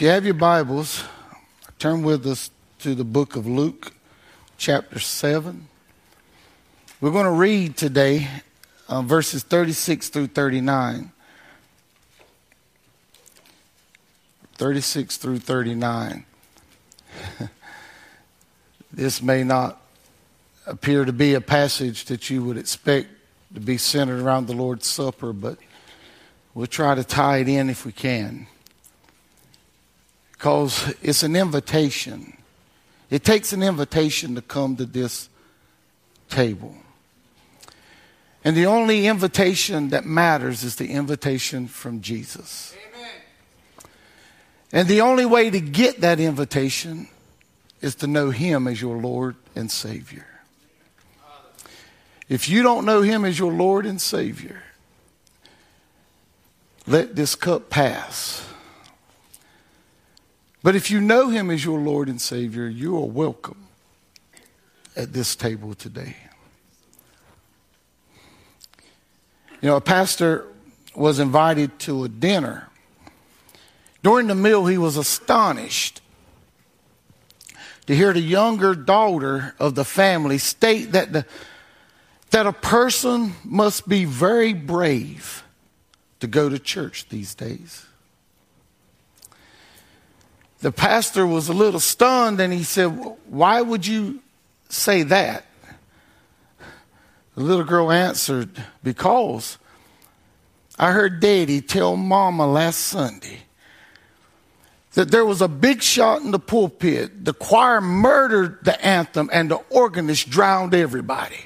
If you have your Bibles, turn with us to the book of Luke, chapter 7. We're going to read today uh, verses 36 through 39. 36 through 39. this may not appear to be a passage that you would expect to be centered around the Lord's Supper, but we'll try to tie it in if we can. Because it's an invitation. It takes an invitation to come to this table. And the only invitation that matters is the invitation from Jesus. Amen. And the only way to get that invitation is to know Him as your Lord and Savior. If you don't know Him as your Lord and Savior, let this cup pass. But if you know Him as your Lord and Savior, you are welcome at this table today. You know, a pastor was invited to a dinner during the meal, he was astonished to hear the younger daughter of the family state that, the, that a person must be very brave to go to church these days. The pastor was a little stunned and he said, Why would you say that? The little girl answered, Because I heard daddy tell mama last Sunday that there was a big shot in the pulpit. The choir murdered the anthem, and the organist drowned everybody.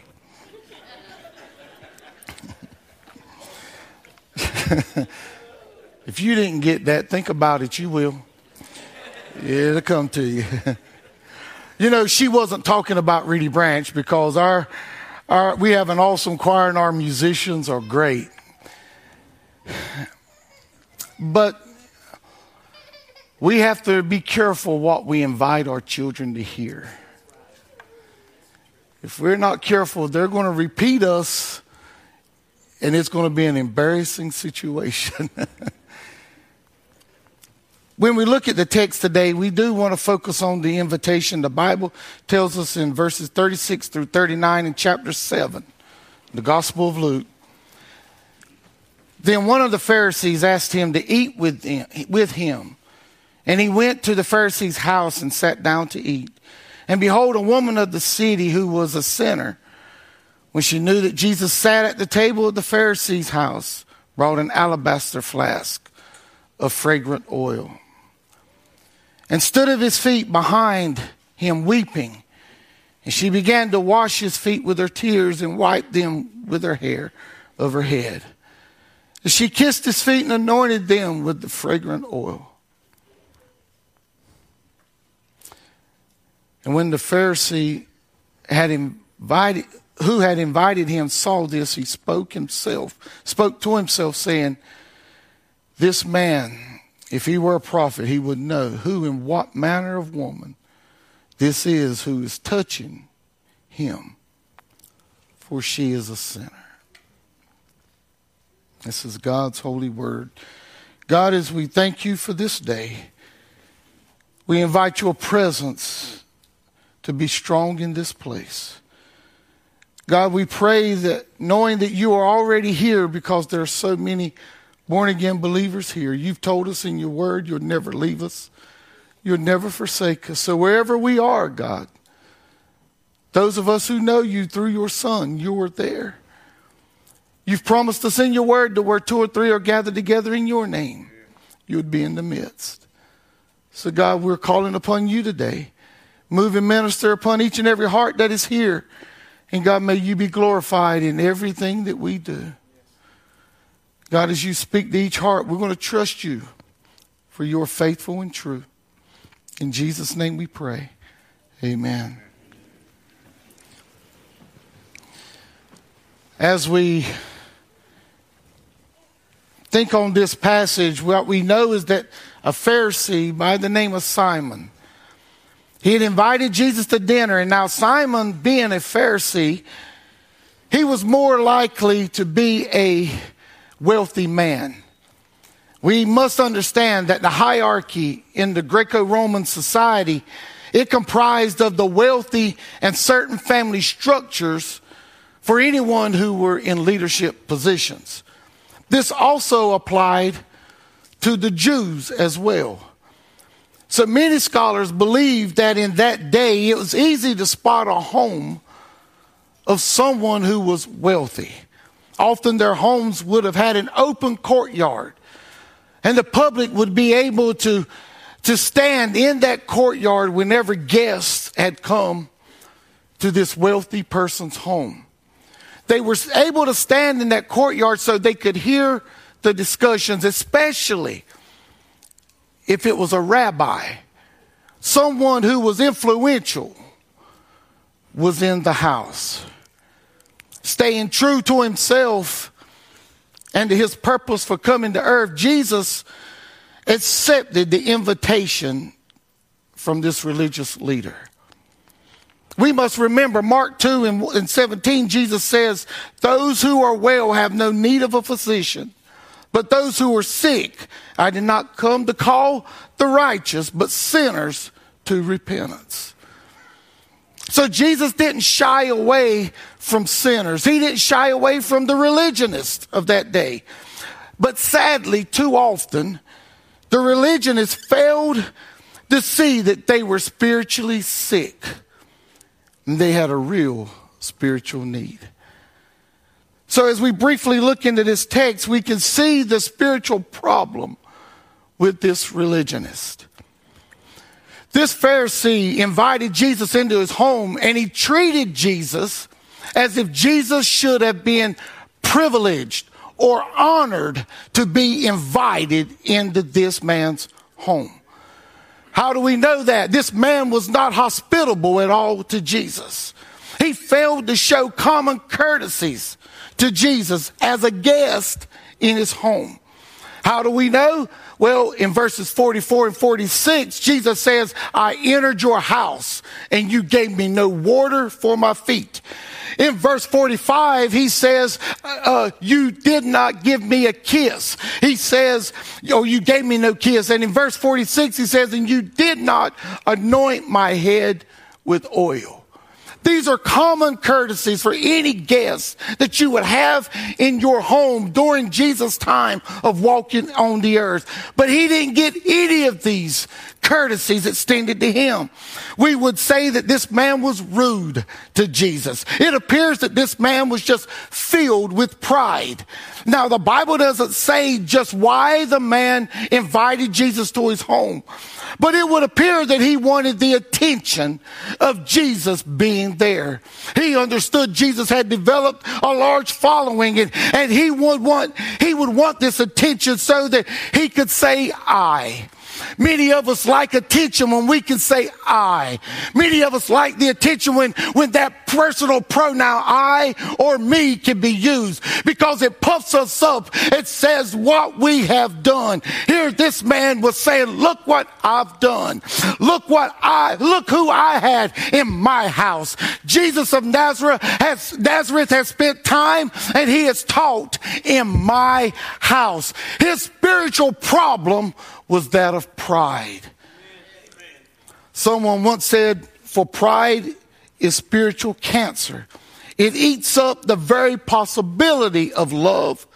if you didn't get that, think about it, you will. Yeah, it'll come to you. you know, she wasn't talking about Reedy Branch because our, our, we have an awesome choir and our musicians are great. But we have to be careful what we invite our children to hear. If we're not careful, they're going to repeat us, and it's going to be an embarrassing situation. when we look at the text today, we do want to focus on the invitation. The Bible tells us in verses 36 through 39 in chapter 7, the Gospel of Luke. Then one of the Pharisees asked him to eat with him. And he went to the Pharisee's house and sat down to eat. And behold, a woman of the city who was a sinner, when she knew that Jesus sat at the table of the Pharisee's house, brought an alabaster flask of fragrant oil and stood at his feet behind him weeping. And she began to wash his feet with her tears and wipe them with her hair of her head. And she kissed his feet and anointed them with the fragrant oil. And when the Pharisee had invited, who had invited him saw this, he spoke himself, spoke to himself, saying, This man, if he were a prophet, he would know who and what manner of woman this is who is touching him, for she is a sinner. This is God's holy word. God, as we thank you for this day, we invite your presence to be strong in this place. God, we pray that knowing that you are already here because there are so many born again believers here, you've told us in your word you'll never leave us, you'll never forsake us. So wherever we are, God, those of us who know you through your Son, you are there. You've promised us in your word that where two or three are gathered together in your name, you would be in the midst. So, God, we're calling upon you today Move and minister upon each and every heart that is here. And God, may you be glorified in everything that we do. God, as you speak to each heart, we're going to trust you for your faithful and true. In Jesus' name we pray. Amen. As we think on this passage, what we know is that a Pharisee by the name of Simon he had invited Jesus to dinner, and now Simon, being a Pharisee, he was more likely to be a wealthy man. We must understand that the hierarchy in the Greco-Roman society, it comprised of the wealthy and certain family structures for anyone who were in leadership positions. This also applied to the Jews as well. So many scholars believe that in that day it was easy to spot a home of someone who was wealthy. Often their homes would have had an open courtyard, and the public would be able to, to stand in that courtyard whenever guests had come to this wealthy person's home. They were able to stand in that courtyard so they could hear the discussions, especially if it was a rabbi, someone who was influential, was in the house. Staying true to himself and to his purpose for coming to earth, Jesus accepted the invitation from this religious leader. We must remember Mark 2 and 17, Jesus says, Those who are well have no need of a physician, but those who are sick, I did not come to call the righteous, but sinners to repentance. So Jesus didn't shy away from sinners. He didn't shy away from the religionists of that day. But sadly, too often, the religionists failed to see that they were spiritually sick and they had a real spiritual need. So, as we briefly look into this text, we can see the spiritual problem with this religionist. This Pharisee invited Jesus into his home and he treated Jesus as if Jesus should have been privileged or honored to be invited into this man's home. How do we know that? This man was not hospitable at all to Jesus. He failed to show common courtesies to Jesus as a guest in his home. How do we know? Well, in verses 44 and 46, Jesus says, I entered your house and you gave me no water for my feet. In verse 45, he says, uh, you did not give me a kiss. He says, oh, you gave me no kiss. And in verse 46, he says, and you did not anoint my head with oil. These are common courtesies for any guest that you would have in your home during Jesus' time of walking on the earth. But he didn't get any of these courtesies extended to him. We would say that this man was rude to Jesus. It appears that this man was just filled with pride. Now, the Bible doesn't say just why the man invited Jesus to his home, but it would appear that he wanted the attention of Jesus being there. He understood Jesus had developed a large following and, and he would want, he would want this attention so that he could say, I. Many of us like attention when we can say I. Many of us like the attention when, when that personal pronoun I or me can be used because it puffs us up. It says what we have done. Here, this man was saying, look what I've done. Look what I, look who I had in my house. Jesus of Nazareth has, Nazareth has spent time and he has taught in my house. His spiritual problem was that of pride. Someone once said, for pride is spiritual cancer. It eats up the very possibility of love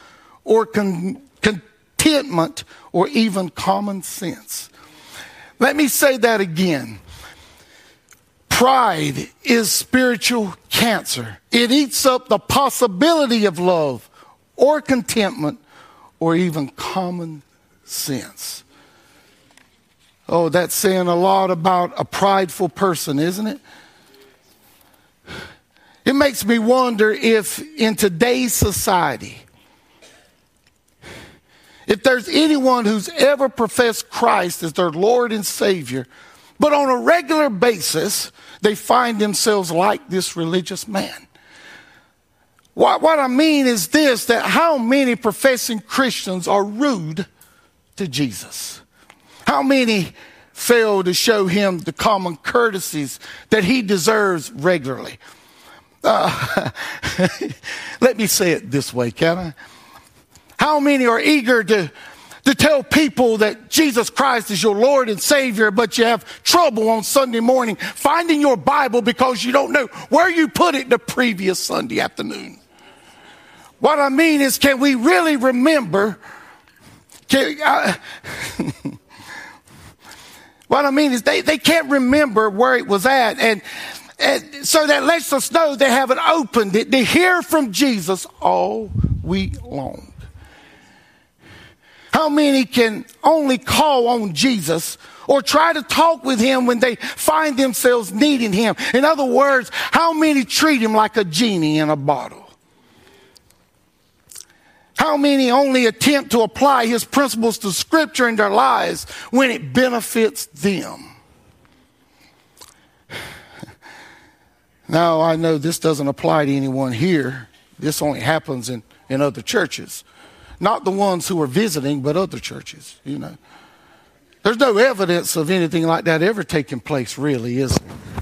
or con- contentment or even common sense. Let me say that again. Pride is spiritual cancer. It eats up the possibility of love or contentment or even common sense. Oh, that's saying a lot about a prideful person, isn't it? It makes me wonder if in today's society, if there's anyone who's ever professed Christ as their Lord and Savior, but on a regular basis, they find themselves like this religious man. What, what I mean is this that how many professing Christians are rude to Jesus? How many fail to show him the common courtesies that he deserves regularly? Uh, let me say it this way, can I? How many are eager to, to tell people that Jesus Christ is your Lord and Savior, but you have trouble on Sunday morning finding your Bible because you don't know where you put it the previous Sunday afternoon. What I mean is, can we really remember? Can, uh, what I mean is, they, they can't remember where it was at. And, and so that lets us know they haven't opened it to hear from Jesus all week long. How many can only call on Jesus or try to talk with him when they find themselves needing him? In other words, how many treat him like a genie in a bottle? How many only attempt to apply his principles to scripture in their lives when it benefits them? Now, I know this doesn't apply to anyone here. This only happens in, in other churches. Not the ones who are visiting, but other churches, you know. There's no evidence of anything like that ever taking place, really, is there?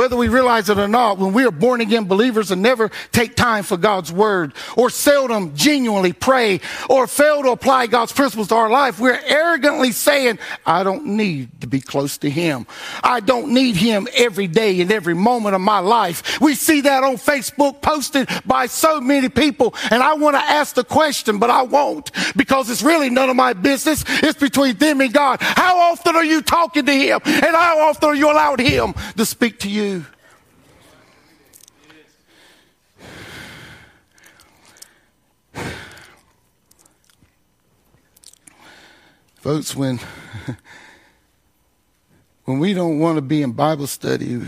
Whether we realize it or not, when we are born again believers and never take time for God's word, or seldom genuinely pray, or fail to apply God's principles to our life, we're arrogantly saying, I don't need to be close to Him. I don't need Him every day and every moment of my life. We see that on Facebook posted by so many people, and I want to ask the question, but I won't because it's really none of my business. It's between them and God. How often are you talking to Him? And how often are you allowed Him to speak to you? Folks, when when we don't want to be in Bible study,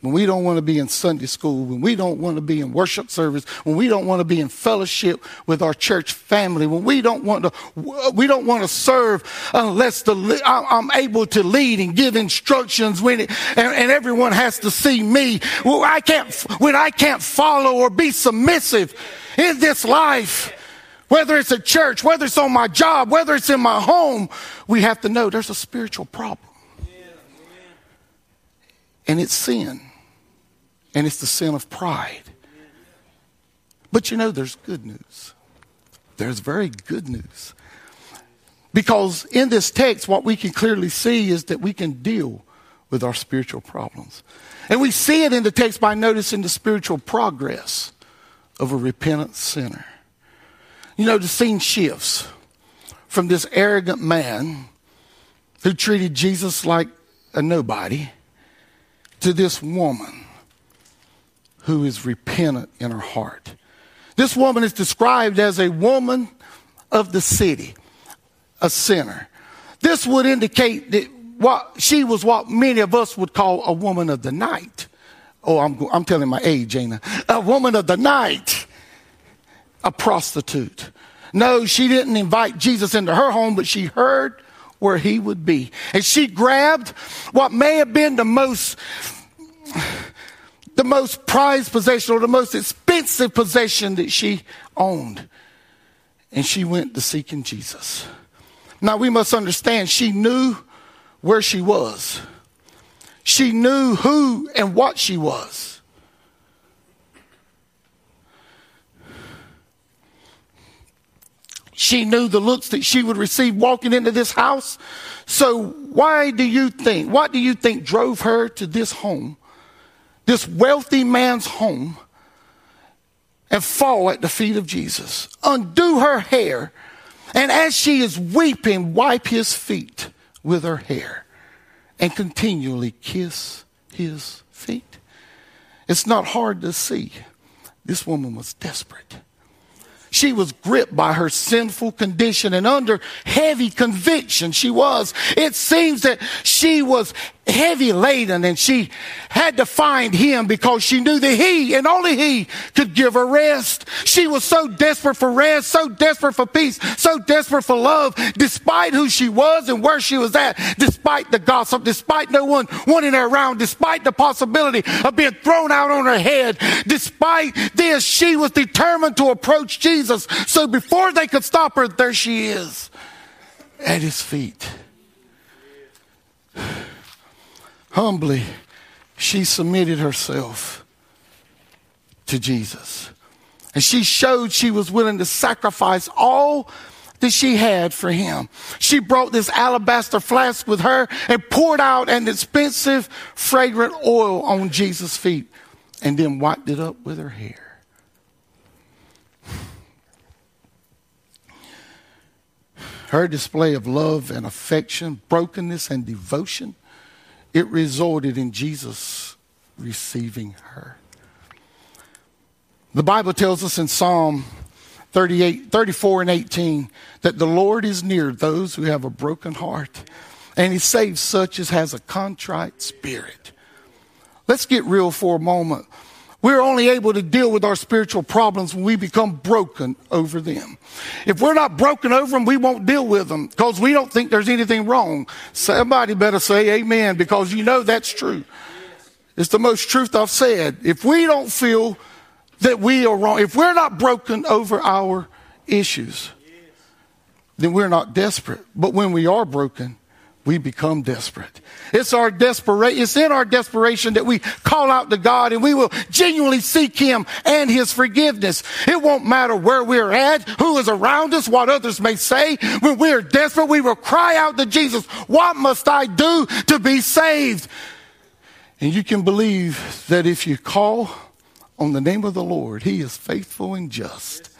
when we don't want to be in Sunday school, when we don't want to be in worship service, when we don't want to be in fellowship with our church family, when we don't want to, we don't want to serve unless the, I'm able to lead and give instructions when it, and, and everyone has to see me. Well, I can't, when I can't follow or be submissive in this life, whether it's a church, whether it's on my job, whether it's in my home, we have to know there's a spiritual problem. And it's sin and it's the sin of pride. But you know, there's good news. There's very good news. Because in this text, what we can clearly see is that we can deal with our spiritual problems. And we see it in the text by noticing the spiritual progress of a repentant sinner. You know, the scene shifts from this arrogant man who treated Jesus like a nobody to this woman who is repentant in her heart. This woman is described as a woman of the city, a sinner. This would indicate that what she was what many of us would call a woman of the night. Oh, I'm, I'm telling my age, Jana. A woman of the night, a prostitute. No, she didn't invite Jesus into her home, but she heard where he would be. And she grabbed what may have been the most the most prized possession or the most expensive possession that she owned. And she went to seeking Jesus. Now we must understand she knew where she was. She knew who and what she was. She knew the looks that she would receive walking into this house. So why do you think, what do you think drove her to this home this wealthy man's home and fall at the feet of Jesus. Undo her hair, and as she is weeping, wipe his feet with her hair and continually kiss his feet. It's not hard to see. This woman was desperate. She was gripped by her sinful condition and under heavy conviction she was. It seems that she was heavy laden and she had to find him because she knew that he and only he could give her rest. She was so desperate for rest, so desperate for peace, so desperate for love, despite who she was and where she was at, despite the gossip, despite no one wanting her around, despite the possibility of being thrown out on her head. Despite this, she was determined to approach Jesus. So before they could stop her, there she is at his feet humbly, she submitted herself to Jesus. And she showed she was willing to sacrifice all that she had for him. She brought this alabaster flask with her and poured out an expensive, fragrant oil on Jesus' feet and then wiped it up with her hair. Her display of love and affection, brokenness and devotion, it resulted in Jesus receiving her. The Bible tells us in Psalm 38, 34 and 18 that the Lord is near those who have a broken heart and he saves such as has a contrite spirit. Let's get real for a moment. We're only able to deal with our spiritual problems when we become broken over them. If we're not broken over them, we won't deal with them because we don't think there's anything wrong. Somebody better say amen because you know that's true. It's the most truth I've said. If we don't feel that we are wrong, if we're not broken over our issues, then we're not desperate. But when we are broken, we become desperate. It's our desperation, it's in our desperation that we call out to God and we will genuinely seek Him and His forgiveness. It won't matter where we're at, who is around us, what others may say. When we're desperate, we will cry out to Jesus, what must I do to be saved? And you can believe that if you call on the name of the Lord, He is faithful and just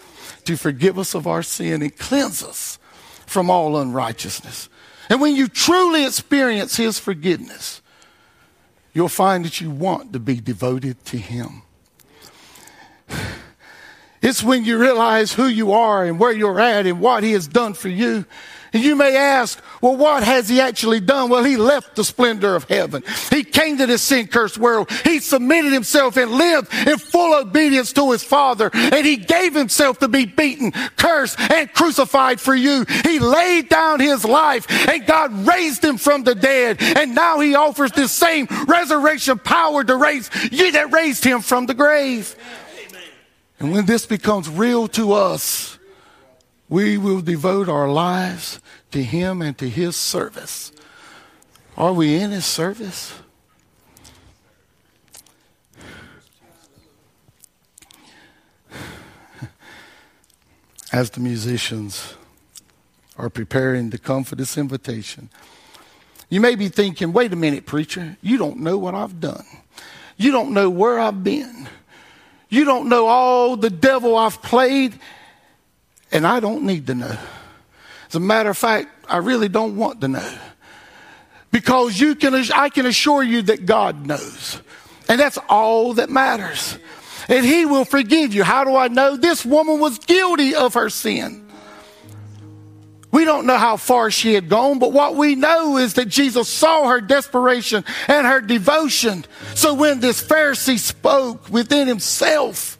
to forgive us of our sin and cleanse us from all unrighteousness. And when you truly experience His forgiveness, you'll find that you want to be devoted to Him. It's when you realize who you are and where you're at and what He has done for you and you may ask, well, what has he actually done? Well, he left the splendor of heaven. He came to this sin cursed world. He submitted himself and lived in full obedience to his father. And he gave himself to be beaten, cursed, and crucified for you. He laid down his life and God raised him from the dead. And now he offers this same resurrection power to raise you that raised him from the grave. And when this becomes real to us, we will devote our lives to Him and to His service. Are we in His service? As the musicians are preparing to come for this invitation, you may be thinking, wait a minute, preacher, you don't know what I've done. You don't know where I've been. You don't know all the devil I've played and I don't need to know. As a matter of fact, I really don't want to know. Because you can, I can assure you that God knows. And that's all that matters. And He will forgive you. How do I know? This woman was guilty of her sin. We don't know how far she had gone, but what we know is that Jesus saw her desperation and her devotion. So when this Pharisee spoke within himself,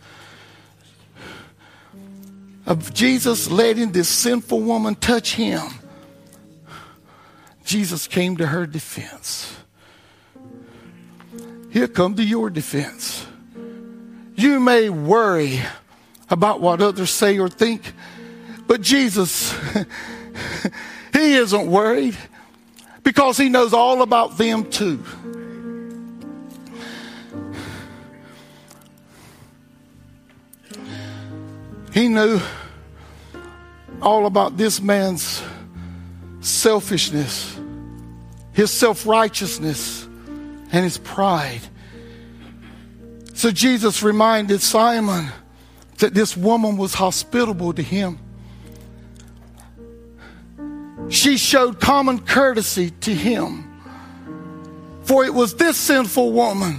of Jesus letting this sinful woman touch him, Jesus came to her defense. He'll come to your defense. You may worry about what others say or think, but Jesus, He isn't worried because He knows all about them too. He knew all about this man's selfishness, his self righteousness, and his pride. So Jesus reminded Simon that this woman was hospitable to him. She showed common courtesy to him. For it was this sinful woman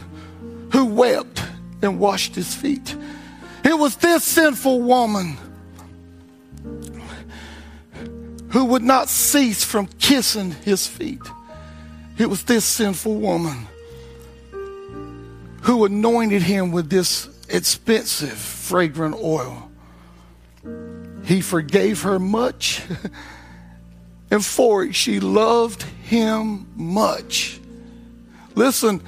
who wept and washed his feet. It was this sinful woman who would not cease from kissing his feet. It was this sinful woman who anointed him with this expensive, fragrant oil. He forgave her much, and for it, she loved him much. Listen,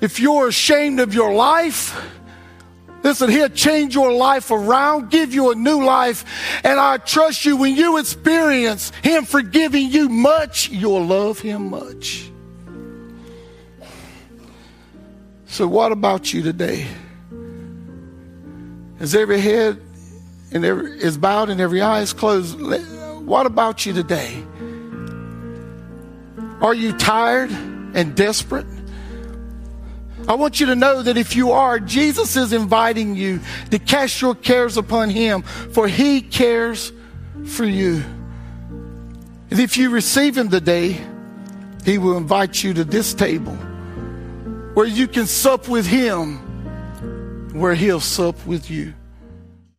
if you're ashamed of your life, Listen, He'll change your life around, give you a new life. And I trust you when you experience Him forgiving you much, you'll love Him much. So, what about you today? As every head and every, is bowed and every eye is closed, what about you today? Are you tired and desperate? I want you to know that if you are, Jesus is inviting you to cast your cares upon Him, for He cares for you. And if you receive Him today, He will invite you to this table where you can sup with Him, where He'll sup with you.